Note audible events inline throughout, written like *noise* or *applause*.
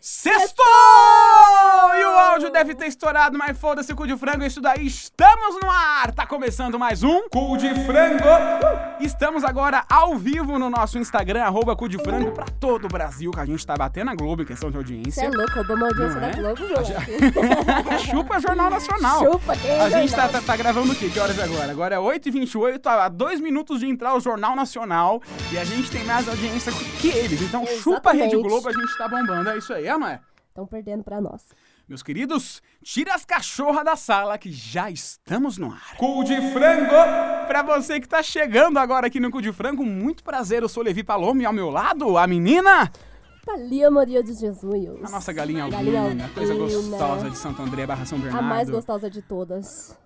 Sextou! Deve ter estourado, mas foda-se o cu de frango, isso daí, estamos no ar! Tá começando mais um Cu de Frango! Estamos agora ao vivo no nosso Instagram, arroba cu de frango, pra todo o Brasil, que a gente tá batendo a Globo em questão de Você audiência. é louco, roubou a audiência Não da é? Globo, moleque. *laughs* Chupa Jornal Nacional! Chupa, quem é A gente tá, tá, tá gravando o quê? Que horas é agora? Agora é 8h28, a dois minutos de entrar o Jornal Nacional e a gente tem mais audiência que eles. Então chupa a Rede Exatamente. Globo, a gente tá bombando. É isso aí, é, não é? Estão perdendo pra nós. Meus queridos, tira as cachorras da sala que já estamos no ar. Cu de frango! Pra você que tá chegando agora aqui no Cu de Frango, muito prazer, eu sou Levi Palome e ao meu lado, a menina, Thalia Maria de Jesus. a nossa galinha Galinha albina, coisa gostosa de Santo André, barra São A Bernardo. mais gostosa de todas.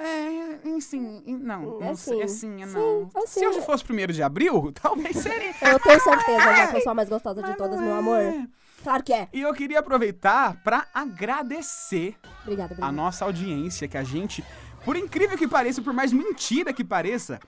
É, é, sim, não, É não sei, é sim. sim, é Sim, não. é Se sim. hoje fosse primeiro de abril, *laughs* talvez seria. Eu tenho certeza já que eu sou a mais gostosa de todas, não meu é. amor. Claro que é. E eu queria aproveitar pra agradecer Obrigada, a nossa audiência, que a gente, por incrível que pareça, por mais mentira que pareça,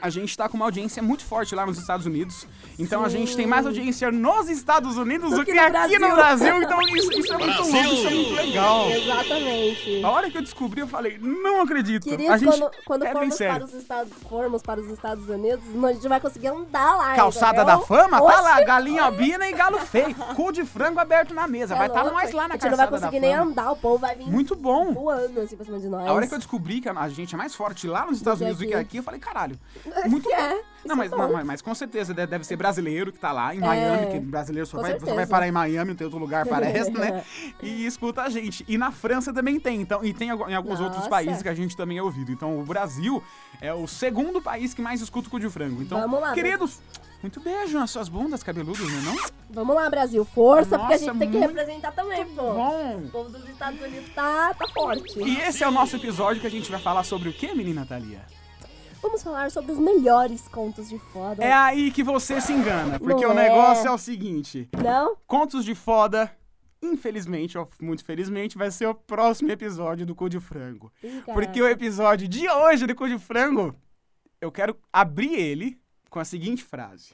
a gente tá com uma audiência muito forte lá nos Estados Unidos. Então a gente tem mais audiência nos Estados Unidos do, Do que, que no aqui no Brasil. Brasil. Então isso, isso é muito louco, isso é muito legal. Exatamente. A hora que eu descobri, eu falei, não acredito. Queridos, a gente quando, quando é bem formos, sério. para os Estados, formos para os Estados Unidos, a gente vai conseguir andar lá. Calçada entendeu? da Fama, tá lá, galinha albina e galo feio. Cu de frango aberto na mesa. é vai estar louco. nós lá na A gente não calçada vai da conseguir nem Fama. andar, o povo vai vir Muito bom. voando assim pra cima de nós. A hora que eu descobri que a gente é mais forte lá nos Estados Unidos do que aqui, eu falei, caralho, *laughs* muito é, Não, isso mas, é bom. mas, mas com certeza deve ser brasileiro que tá lá em Miami, que brasileiro só vai, só vai parar em Miami, não tem outro lugar, *laughs* parece, né? E escuta a gente. E na França também tem, então, e tem em alguns outros Nossa. países que a gente também é ouvido. Então o Brasil é o segundo país que mais escuta o cu de frango. Então, lá, queridos, muito beijo nas suas bundas cabeludas, né não? Vamos lá, Brasil. Força, porque a Nossa, gente tem que representar também, pô. Bom. O povo dos Estados Unidos tá, tá forte. E esse é o nosso episódio que a gente vai falar sobre o que, menina Thalia? Vamos falar sobre os melhores contos de foda. É aí que você se engana, porque Não o é. negócio é o seguinte: Não? Contos de foda, infelizmente, ou muito felizmente, vai ser o próximo episódio do Cu de Frango. Ih, Porque o episódio de hoje do Cu de Frango, eu quero abrir ele com a seguinte frase: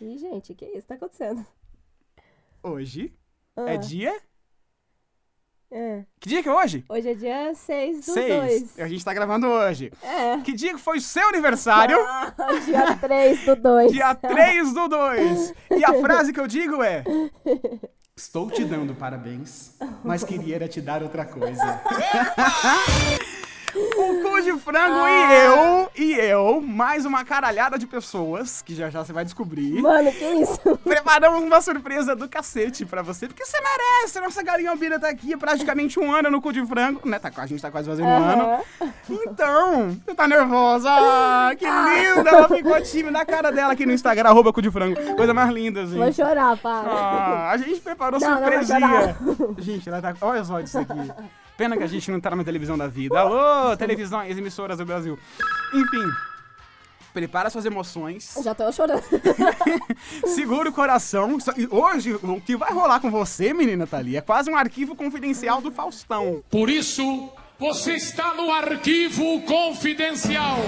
Ih, gente, que isso tá acontecendo? Hoje Ah, é dia. É. Que dia que é hoje? Hoje é dia 6 do Seis. 2. A gente tá gravando hoje. É. Que dia que foi o seu aniversário? *laughs* Ah, dia 3 do 2. Dia 3 do 2. E a frase que eu digo é: Estou te dando parabéns, mas queria era te dar outra coisa. *laughs* o cu de frango Ah. e eu, mais uma caralhada de pessoas, que já já você vai descobrir. Mano, que isso? Preparamos uma surpresa do cacete pra você, porque você merece. Nossa galinha albina tá aqui há praticamente um ano no cu de frango, né? Tá, a gente tá quase fazendo um ano. Então, você tá nervosa? Ah, que linda! Ela ficou tímida na cara dela aqui no Instagram, arroba cu de frango. Coisa mais linda, Vou gente. chorar, para. Ah, a gente preparou Não, não surpresinha. gente, ela tá. Olha só disso aqui. Pena que a gente não tá na televisão da vida. Alô, televisões, emissoras do Brasil. Enfim. Prepara suas emoções, Já tô chorando. *laughs* segura o coração. E Hoje, o que vai rolar com você, menina Thalia, é quase um arquivo confidencial do Faustão. Por isso, você está no arquivo confidencial.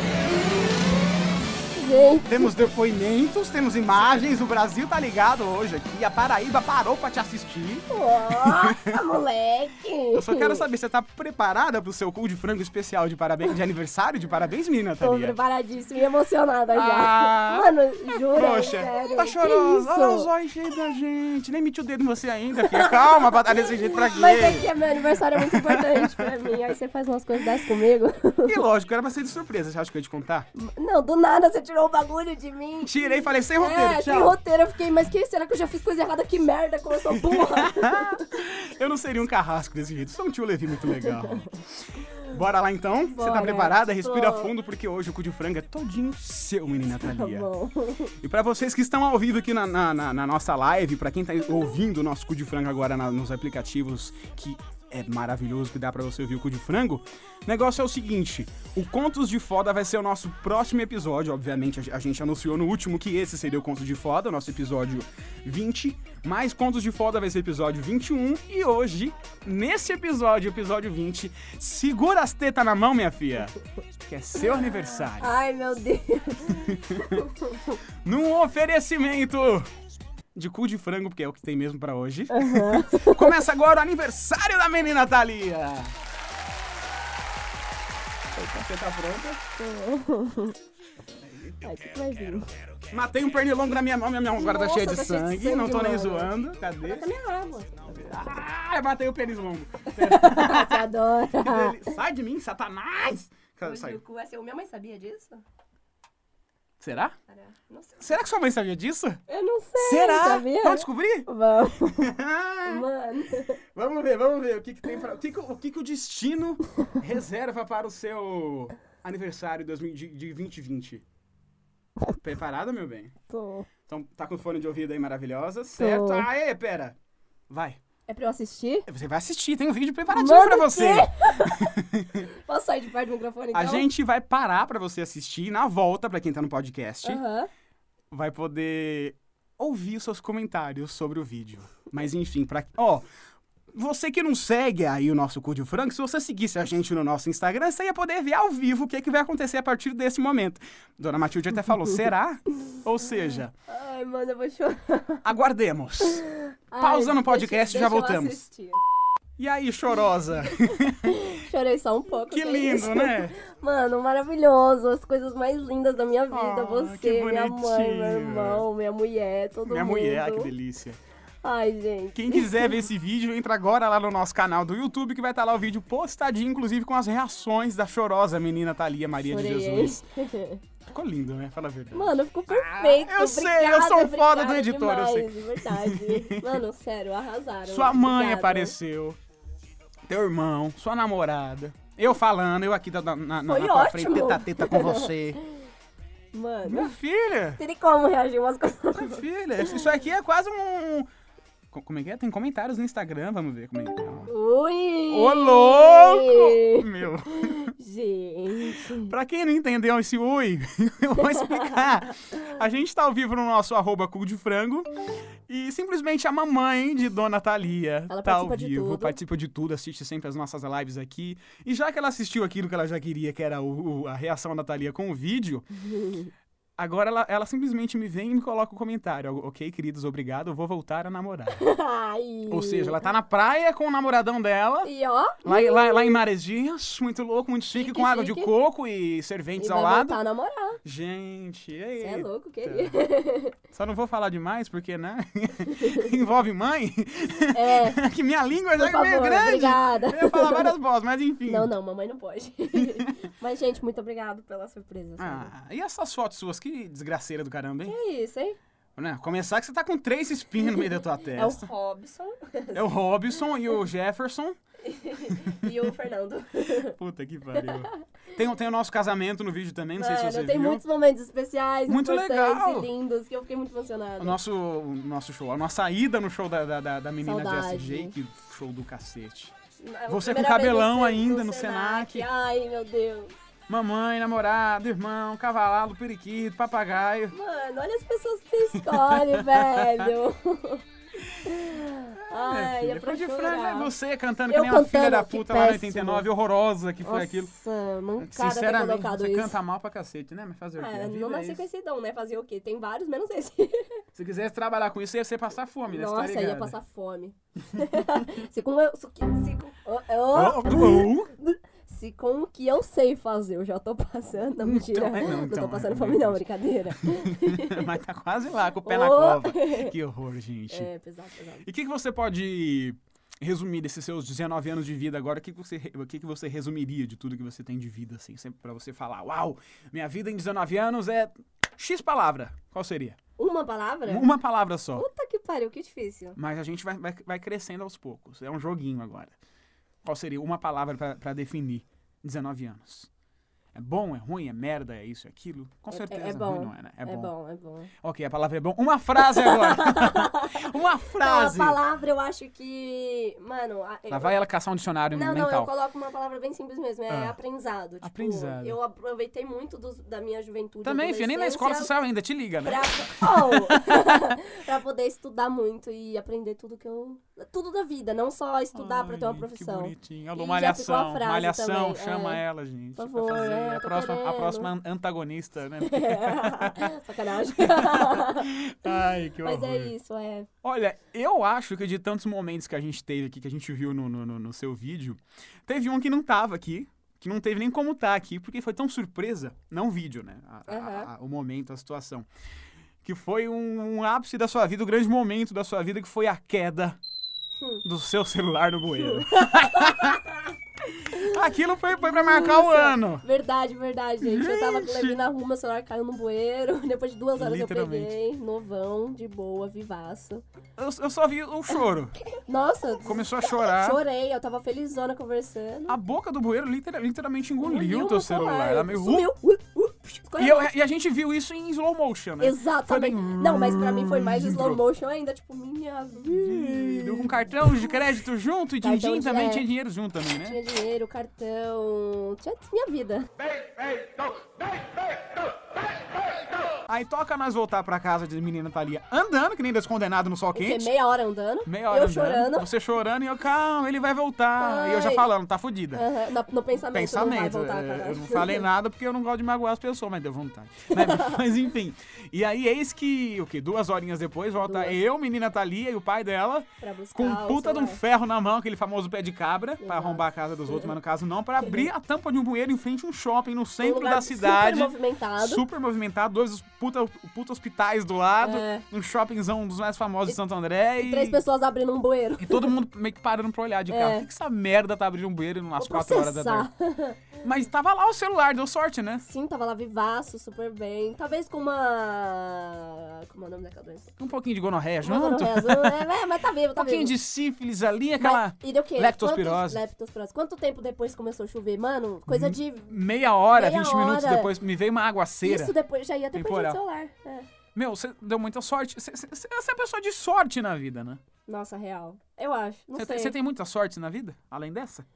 Temos depoimentos, temos imagens, o Brasil tá ligado hoje aqui, a Paraíba parou pra te assistir. nossa, *laughs* moleque. Eu só quero saber, você tá preparada pro seu cu de frango especial de parabéns, de aniversário de parabéns, menina Tô Thalia? preparadíssima e emocionada já. Ah, Mano, jura? Poxa, sério. tá chorosa, olha os olhos cheios da gente, nem meti o dedo em você ainda, filha. Calma, batalha desse jeito pra quê? Mas é que meu aniversário é muito importante pra mim. Aí você faz umas coisas dessas comigo. E lógico, era pra ser de surpresa, você acha que eu ia te contar? Não, do nada você tirou o bagulho de mim. Tirei e falei, sem roteiro, É, tchau. sem roteiro, eu fiquei, mas que, será que eu já fiz coisa errada? Que merda, como eu sou burra. *laughs* Eu não seria um carrasco desse jeito. Sou um tio Levi muito legal. Bora lá então? Você tá Bora. preparada? Respira Tô. fundo porque hoje o cu de frango é todinho seu, menina Tá Thalia. bom. E pra vocês que estão ao vivo aqui na, na, na- na nossa live, pra quem tá ouvindo o nosso cu de frango agora nos aplicativos que é maravilhoso que dá pra você ouvir o cu de frango, o negócio é o seguinte: o Contos de Foda vai ser o nosso próximo episódio. Obviamente, a, gente anunciou no último que esse seria o Contos de Foda, o nosso episódio 20. Mas Contos de Foda vai ser episódio 21. E hoje, nesse episódio, episódio 20, segura as tetas na mão, minha filha, que é seu aniversário. Ai, meu Deus. *laughs* Num oferecimento de cu de frango, porque é o que tem mesmo pra hoje. *laughs* Começa agora o aniversário da menina Thalia. Você tá pronta? Ai, que que vai vir? Matei um pernilongo na minha mão, minha mão agora tá Nossa, cheia de tá cheio de sangue, sangue, não tô nem mano. zoando. Cadê? Coloca minha água. Ah, eu matei o pernilongo. *laughs* Você adora. Sai de mim, satanás! Cara, o cu é seu. Minha mãe sabia disso? Será? Cara, não sei. Será que sua mãe sabia disso? Eu não sei, Será? sabia? Vamos descobrir? Vamos, *laughs* mano. Vamos ver, vamos ver o que, que tem pra, o, que, que, o que, que o destino *laughs* reserva para o seu aniversário 2000 de, de 2020. Preparada, meu bem? Tô. Então, tá com fone de ouvido aí maravilhosa, certo? Aê, pera. Vai. É pra eu assistir? Você vai assistir, tem um vídeo preparadinho Mano, pra você. *laughs* Posso sair de perto do microfone, então? A gente vai parar pra você assistir na volta, pra quem tá no podcast. Aham. vai poder ouvir os seus comentários sobre o vídeo. Mas enfim, pra. Ó, você que não segue aí o nosso Cu de Frango, se você seguisse a gente no nosso Instagram, você ia poder ver ao vivo o que, é que vai acontecer a partir desse momento. Dona Matilde até falou, *laughs* será? Ou seja, Ai, mano, eu vou chorar. aguardemos. Ai, Pausando o podcast, deixa- já voltamos. assistir. E aí, chorosa? *laughs* Chorei só um pouco. Que lindo, isso? né? *laughs* Mano, maravilhoso. As coisas mais lindas da minha vida. Ah, Você, minha mãe, meu irmão, minha mulher, todo Minha mundo. mulher, ai, que delícia. Ai, gente. Quem quiser ver esse vídeo, entra agora lá no nosso canal do YouTube, que vai estar lá o vídeo postadinho, inclusive com as reações da chorosa menina Thalia Maria de Chorei, Jesus. hein? *laughs* Ficou lindo, né? Fala a verdade. Mpano, ficou perfeito. eu sei, eu sou foda do obrigada editor, eu sei. demais, Verdade. Mano, sério, arrasaram. Sua mãe Obrigada. apareceu, teu irmão, sua namorada, eu falando, eu aqui na, na, na tua frente, teta a teta com você. Mano, Minha filha, não tem como reagir umas coisas. minha filha, isso aqui é quase um... co- Como é que é? Tem comentários no Instagram, vamos ver como é que é. Ui! Ô, louco! Meu... Gente. Pra quem não entendeu esse ui, *laughs* eu vou explicar. A gente tá ao vivo no nosso arroba cu de frango e simplesmente a mamãe de Dona Thalia Ela tá ao de vivo, tudo. participa de tudo, assiste sempre as nossas lives aqui. E já que ela assistiu aquilo que ela já queria, que era o- o- a reação da Thalia com o vídeo, *laughs* agora ela, ela simplesmente me vem e me coloca o comentário. Ok, queridos, obrigado, eu vou voltar a namorar. *laughs* Ou seja, ela tá na praia com o namoradão dela. E ó, Lá, lá, lá em Maresias, muito louco, muito chique, Chique, com água de chique. coco e e serventes vai ao lado. voltar a namorar. Gente, Você é louco, querido. *laughs* Só não vou falar demais, porque, né? *laughs* Envolve mãe. É, que minha língua já é meio grande. obrigada. Eu ia falar várias vozes, mas enfim. Não, não, mamãe não pode. Mas, gente, muito obrigado pela surpresa. Ah, e essas fotos suas? Que desgraceira do caramba, hein? É isso, hein? Né? Começar que você tá com três espinhos no meio da tua *laughs* É o testa. Robson É o Robson e o Jefferson. *laughs* e o Fernando. *laughs* Puta que pariu. Tem, tem o nosso casamento no vídeo também, não sei se Mano, você tem viu. muitos momentos especiais, Muito legal. e lindos, que eu fiquei muito emocionada. O nosso, o nosso show, a nossa ida no show da, da, da- menina Saudade. Jessie J, que show do cacete. É Você com cabelão no- ainda no Senac. Ai, meu Deus. Mamãe, namorado, irmão, cavalado, periquito, papagaio. Mano, olha as pessoas que você escolhe, *laughs* velho. Ai, Minha é filha, pra de frango, é você cantando que Eu nem uma filha da que puta lá no péssimo. 89, horrorosa que foi aquilo. Nossa, mancada ter Sinceramente, você isso. canta mal pra cacete, né? Mas fazer o quê? É, A vida não é nasci com isso. esse dom, né? Fazer o quê? Tem vários, menos esse. *laughs* Se quisesse trabalhar com isso, ia ser passar fome, né? Você tá Nossa, ia ligado? passar fome. *laughs* se com se com, oh, Oh, oh, oh, se com o que eu sei fazer eu já tô passando, não, mentira. Então, é, não, não, então, tô passando é, fome não, brincadeira. *laughs* Mas tá quase lá, com o pé na Oh. cova. Que horror, gente. é, pesado, pesado. E o que, que você pode resumir desses seus 19 anos de vida agora? O que, que, você, o que, que você resumiria de tudo que você tem de vida, assim? Sempre pra você falar, uau, minha vida em 19 anos é X palavra. Qual seria? Uma palavra? Uma palavra só. Puta que pariu, que difícil. Mas a gente vai, vai, vai crescendo aos poucos. É um joguinho agora. Qual seria uma palavra pra definir 19 anos? É bom, é ruim, é merda, é isso, é aquilo? Com É- certeza é, bom. ruim não é, né? É bom, é bom. Ok, a palavra é bom. Uma frase agora. *laughs* uma frase. Não, a palavra eu acho que. Mano. a- Lá vai ela caçar um dicionário Não, não, mental. eu coloco uma palavra bem simples mesmo, é Ah. aprendizado. Tipo, Aprendizado. Eu aproveitei muito dos- da minha juventude. Também, filha, nem na escola você sabe ainda, te liga, né? Pra, oh, *laughs* pra poder estudar muito e aprender tudo que eu. Tudo da vida, não só estudar pra ter uma Ai, profissão. Que bonitinho. Alô, malhação. Malhação, também, chama é. ela, gente. Por favor, fazer. É, a, próxima, a próxima an- antagonista, né? *laughs* Sacanagem. *laughs* Ai, que Mas horror. é isso, é. Olha, eu acho que de tantos momentos que a gente teve aqui, que a gente viu no, no, no- seu vídeo, teve um que não tava aqui, que não teve nem como tá aqui, porque foi tão surpresa, não o vídeo, né? A- a- Aham. a- o momento, a situação. Que foi um, um ápice da sua vida, o grande momento da sua vida, que foi a queda Hum. do seu celular no bueiro. *laughs* Aquilo foi, foi pra marcar o Nossa, ano. Verdade, verdade, gente. Eu tava Gente. levando na rua, meu celular caiu no bueiro. *laughs* Depois de duas horas eu peguei, novão, de boa, vivaço. Eu, eu só vi o choro. *laughs* Nossa, Começou a chorar. chorei, eu tava felizona conversando. A boca do bueiro literal- literalmente engoliu o teu celular. Ela meio... Sumiu. Uh, E, eu- e a gente viu isso em slow motion, né? Exatamente. Foi bem- Não, mas pra mim foi mais slow Entrou. motion ainda, tipo, minha vida. Com cartão de crédito junto e din-din de- também é. tinha dinheiro junto também, né? Tinha dinheiro, cartão, tinha minha vida. Aí toca nós voltar pra casa de menina Thalia andando, que nem descondenado no sol quente. meia hora andando. Meia hora eu andando. chorando. Você chorando e eu, calma, ele vai voltar. E eu já Ai. falando, tá fudida. Aham, no, no pensamento, não Pensamento. voltar, é, cara. eu não falei nada porque eu não gosto de magoar as pessoas, mas deu vontade. Né? *laughs* mas enfim. E aí, eis que, o quê? Duas horinhas depois, volta Duas. eu, menina Thalia e o pai dela, Pra buscar com um puta de um ferro na mão, aquele famoso pé de cabra, pra Exato. arrombar a casa dos outros, mas no caso não, pra abrir *laughs* a tampa de um bueiro em frente a um shopping no Um centro lugar da cidade. Super movimentado. Super movimentado, dois puta, puta hospitais do lado, É. um shoppingzão dos mais famosos de Santo André e, Três pessoas abrindo um bueiro. e todo mundo meio que parando pra olhar de É. carro. Por que, que essa merda tá abrindo um bueiro às 4 horas da tarde? *laughs* Mas tava lá o celular, deu sorte, né? Sim, tava lá vivaço, super bem. Talvez com uma. Como é o nome daquela doença? Um pouquinho de gonorreia junto. gonorreia. É, é, mas tá vivo, *laughs* Um tá pouquinho vivo. de sífilis ali, aquela Mas, e deu o quê? leptospirose. Quantos- leptospirose. Quanto tempo depois começou a chover? Mano, coisa de. meia hora, Meia 20 minutos hora. depois, me veio uma aguaceira. Isso depois já ia ter perdido o Temporal. celular. É. Meu, você deu muita sorte. Você é pessoa de sorte na vida, né? Nossa, real. Eu acho. Não Você sei. você tem muita sorte na vida, além dessa?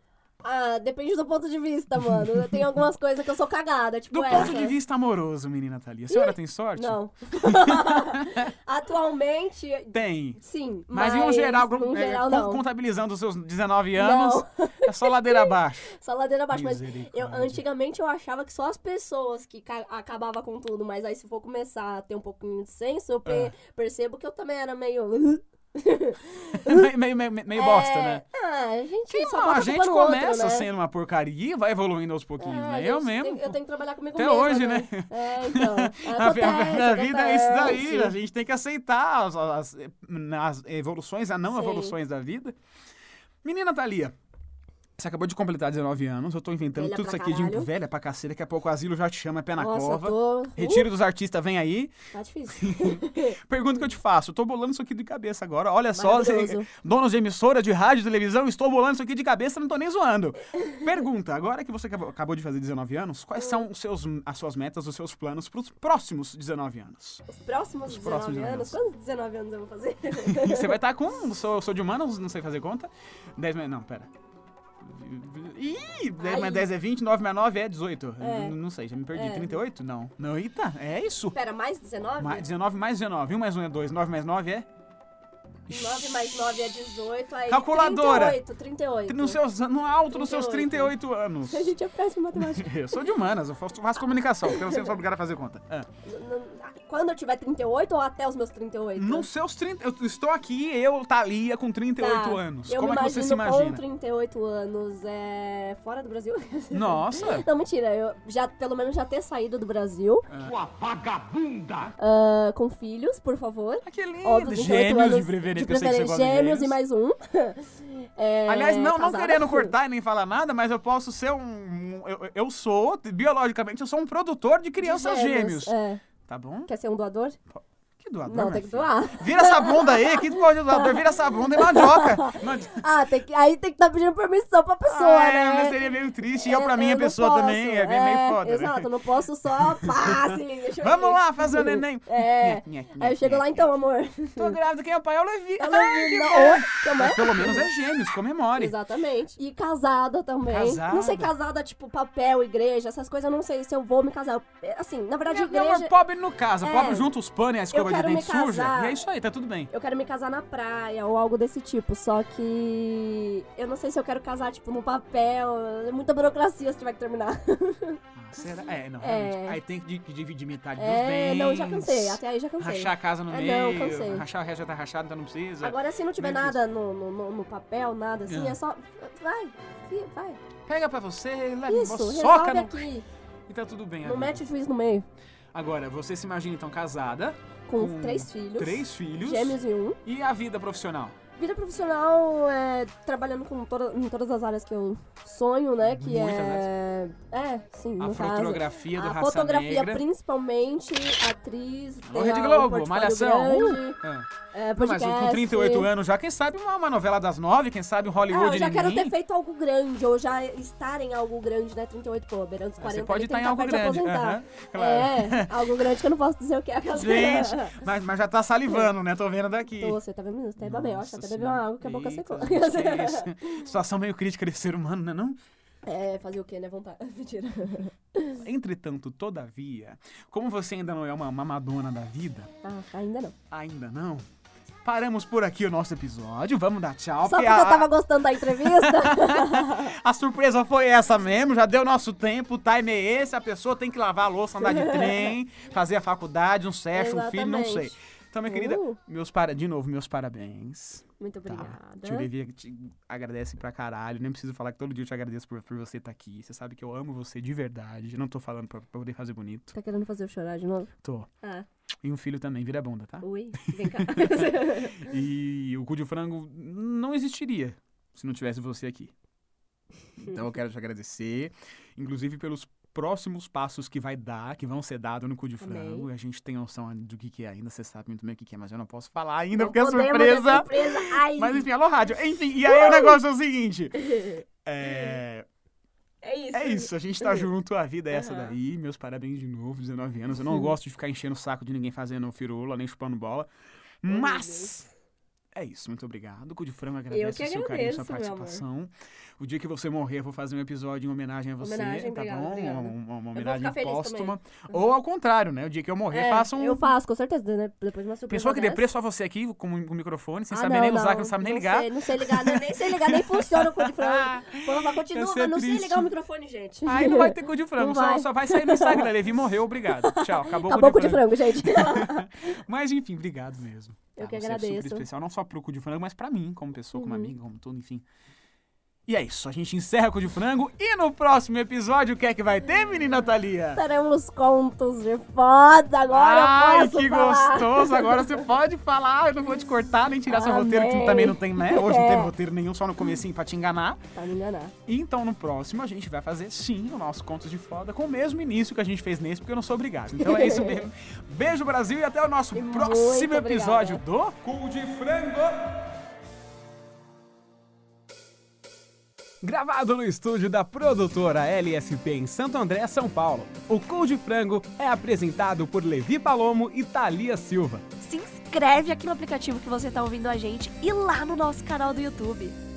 Ah, depende do ponto de vista, mano. Tem algumas coisas que eu sou cagada, tipo Do essa. ponto de vista amoroso, menina Thalia. A senhora tem sorte? Não. *laughs* Atualmente, Tem. sim. Mas, em um geral, num é, geral não. contabilizando os seus 19 anos, Não. é só ladeira *laughs* abaixo. Só ladeira abaixo. Mas eu, antigamente eu achava que só as pessoas que ca acabava com tudo. Mas aí se for começar a ter um pouquinho de senso, eu É. percebo que eu também era meio... *laughs* meio, meio, meio, meio bosta, É, né? Ah, a gente só Não, bota a a gente no outro, começa né? sendo uma porcaria e vai evoluindo aos pouquinhos, É, né? a Eu mesmo. tem- eu tenho que trabalhar comigo Até mesma, hoje, né? É, então. *laughs* A, vi- a- Acontece, a vida é isso daí, acontece. a gente tem que aceitar as, as- as evoluções, as não Sim. evoluções da vida. Menina Thalia, você acabou de completar 19 anos, eu tô inventando Velha tudo isso aqui de caralho. velha pra cacete, daqui a pouco o asilo já te chama, é pé na Nossa, cova. tô... Retiro dos artistas, vem aí. Uh, tá difícil. *laughs* Pergunta que eu te faço, eu tô bolando isso aqui de cabeça agora. Olha só, você- donos de emissora, de rádio, televisão, estou bolando isso aqui de cabeça, não tô nem zoando. Pergunta, agora que você acabou, de fazer 19 anos, quais são os seus, as suas metas, os seus planos pros próximos 19 anos? Os próximos Os 19 próximos anos? 19 Quantos 19 anos eu vou fazer? *laughs* Você vai estar com. Sou, sou de humanos, não sei fazer conta. 10 mais. Não, pera. Ih, 10 mais Ai. 10 é 20, 9 mais 9 é 18. É. Não sei, já me perdi. É. 38? Não. Não, eita, é isso. Pera, mais 19? Ma- 19 mais 19. 1 mais 1 é 2, 9 mais 9 é. 9 mais 9 é 18, aí Calculadora. 38, 38. No, seus, no alto dos seus 38. 38 anos. *laughs* A gente é péssimo em matemática. Eu sou de humanas, eu faço, faço comunicação, porque eu não sei sou obrigado a fazer conta. Ah. Quando eu tiver 38 ou até os meus 38? Nos seus 30. Eu estou aqui, eu, Thalia, com 38 Tá, anos. Eu Como é que você se imagino com imagina? 38 anos é... fora do Brasil. *laughs* Nossa! Não, mentira. Eu já, pelo menos já ter saído do Brasil. Sua vagabunda! ah, com filhos, por favor. Ah, que lindo! Óbvio, 38 Gêmeos anos de preferência, que eu sei que você gosta de gêmeos gêmeos. e mais um. *laughs* É, Aliás, não, não querendo cortar e nem falar nada, mas eu posso ser um. eu, eu sou, biologicamente, eu sou um produtor de crianças gêmeos. É. Tá bom? Quer ser um doador? Que doador. Não, tem que doar. Vira essa bunda aí, que pode doador, vira essa bunda e mandioca. Mandi- Ah, tem que, aí tem que estar pedindo permissão pra pessoa, Ah, é, né? mas seria meio triste. E eu, pra É, minha não pessoa posso. também, é meio, meio foda. né? Exato, eu não posso só *laughs* eu Vamos ir. lá, fazer o neném. É. Aí eu chego lá então, amor. Tô grávida, quem é o pai? É o Levi. Eu *laughs* Ai, não vi, que não. é? Mas pelo menos é gêmeos, comemore. Exatamente. E casada também. Casada. Não sei casada, tipo, papel, igreja, essas coisas, eu não sei se eu vou me casar. Assim, na verdade, meu igreja... amor, pobre não casa. É. Pobre junta os panos e a escova Hoje, quero dente me suja. casar. E é isso aí, tá tudo bem. Eu quero me casar na praia ou algo desse tipo, só que eu não sei se eu quero casar, tipo, no papel. É muita burocracia se tiver que terminar. *laughs* Ah, será? É, não, É. Aí tem que di- que dividir metade dos É, bens. não, já cansei. Até aí já cansei. Rachar a casa no É, meio. não, cansei. Rachar o resto já tá rachado, então não precisa. Agora, se não tiver nada no, no, no- papel, nada assim, Ah. é só. Vai, vai. Pega pra você, leva Isso, soca no... aqui. E tá tudo bem. Não amiga. mete o juiz no meio. Agora, você se imagina então casada, Com, Com três filhos. três filhos. Gêmeos e um. E a vida profissional? Vida profissional é trabalhando com toda, em todas as áreas que eu sonho, né? Que Muitas é. É, sim, A no caso. fotografia do A Raça fotografia, Negra. principalmente, atriz, ter Rede Globo, Malhação. grande, Uh! Ah. é, Não, mas podcast. com 38 anos já, quem sabe uma, uma novela das nove, quem sabe um Ah, Hollywood eu já quero ter feito algo grande, ou já estar em algo grande, né? 38, pô, beirando os 40. Você pode estar em algo tá grande. aposentar. aham, claro. É, algo grande que eu não posso dizer o que é. *laughs* Gente, mas, mas já tá salivando, né? Tô vendo daqui. Tô, você tá vendo? Você até babei, ó. Nossa Uma água que a boca secou. gente. *laughs* Situação meio crítica desse ser humano, né não? É, fazer o quê, né? Vontade. *laughs* Mentira. Entretanto, todavia, como você ainda não é uma, Madonna da vida, Ah, ainda não. ainda não, paramos por aqui o nosso episódio. Vamos dar tchau. Só porque a, eu tava gostando da entrevista. *laughs* a surpresa foi essa mesmo, já deu nosso tempo, o time é esse, a pessoa tem que lavar a louça, andar de trem, fazer a faculdade, um sexo, um filho, não sei. Então, minha querida, Uh. meus para... de novo, meus parabéns. Muito Tá. obrigada. Tio Levi te agradece pra caralho. Nem preciso falar que todo dia eu te agradeço por, por você estar aqui. Você sabe que eu amo você de verdade. Eu não tô falando pra, pra poder fazer bonito. Tá querendo fazer eu chorar de novo? Tô. Ah, E um filho também, vira bunda, tá? ui, vem cá. *laughs* E o cu de frango não existiria se não tivesse você aqui. Então eu quero te agradecer, inclusive pelos próximos passos que vai dar, que vão ser dados no cu de frango. A gente tem noção do que, que é ainda, você sabe muito bem o que, que é, mas eu não posso falar ainda Não porque é surpresa. surpresa. Ai, Mas enfim, alô rádio. Enfim, e aí o negócio é o seguinte. *laughs* É, é isso. é isso, a gente tá junto, a vida é essa Aham. daí. Meus parabéns de novo, 19 anos. Eu não *laughs* gosto de ficar enchendo o saco de ninguém fazendo firula, nem chupando bola. Mas é isso, muito obrigado. O Cu de Frango agradece o seu carinho, sua participação. O dia que você morrer, eu vou fazer um episódio em homenagem a você, Homenagem, tá obrigada, bom? obrigada. Uma, uma- homenagem póstuma. Ou ao contrário, né? O dia que eu morrer, É, faça um. Eu faço, com certeza, né? Depois de uma surpresa Pessoa que deprê só você aqui com, o microfone, sem Ah, saber não, nem usar, não, que não sabe nem ligar. Sei, não sei ligar, nem, nem sei ligar, nem *laughs* funciona o cu de frango. *laughs* Continua, é não sei triste. ligar o microfone, gente. Aí não vai ter cu de *laughs* frango, só vai. só vai sair no Instagram. Levi morreu, obrigado. Tchau, acabou, Acabou o o cu de frango, gente. Mas enfim, obrigado mesmo. Eu Tá? que Você É super agradeço. especial, não só pro cu de frango, mas pra mim, como pessoa, como Uhum. amiga, como tudo, enfim. E é isso, a gente encerra o cu de frango e no próximo episódio o que é que vai ter, menina Thalia? Teremos contos de foda, agora Ai, que falar. gostoso! Agora você pode falar, eu não vou te cortar, nem tirar seu roteiro, que também não tem, né? Hoje não É. teve roteiro nenhum, só no comecinho pra te enganar. Pra me enganar. Então, no próximo, a gente vai fazer, sim, o nosso Contos de Foda com o mesmo início que a gente fez nesse, porque eu não sou obrigado. Então é isso mesmo. *laughs* Beijo, Brasil, e até o nosso E próximo episódio do Cu de Frango. Gravado no estúdio da produtora LSP em Santo André, São Paulo. O de Frango é apresentado por Levi Palomo e Thalia Silva. Se inscreve aqui no aplicativo que você tá ouvindo a gente e lá no nosso canal do YouTube.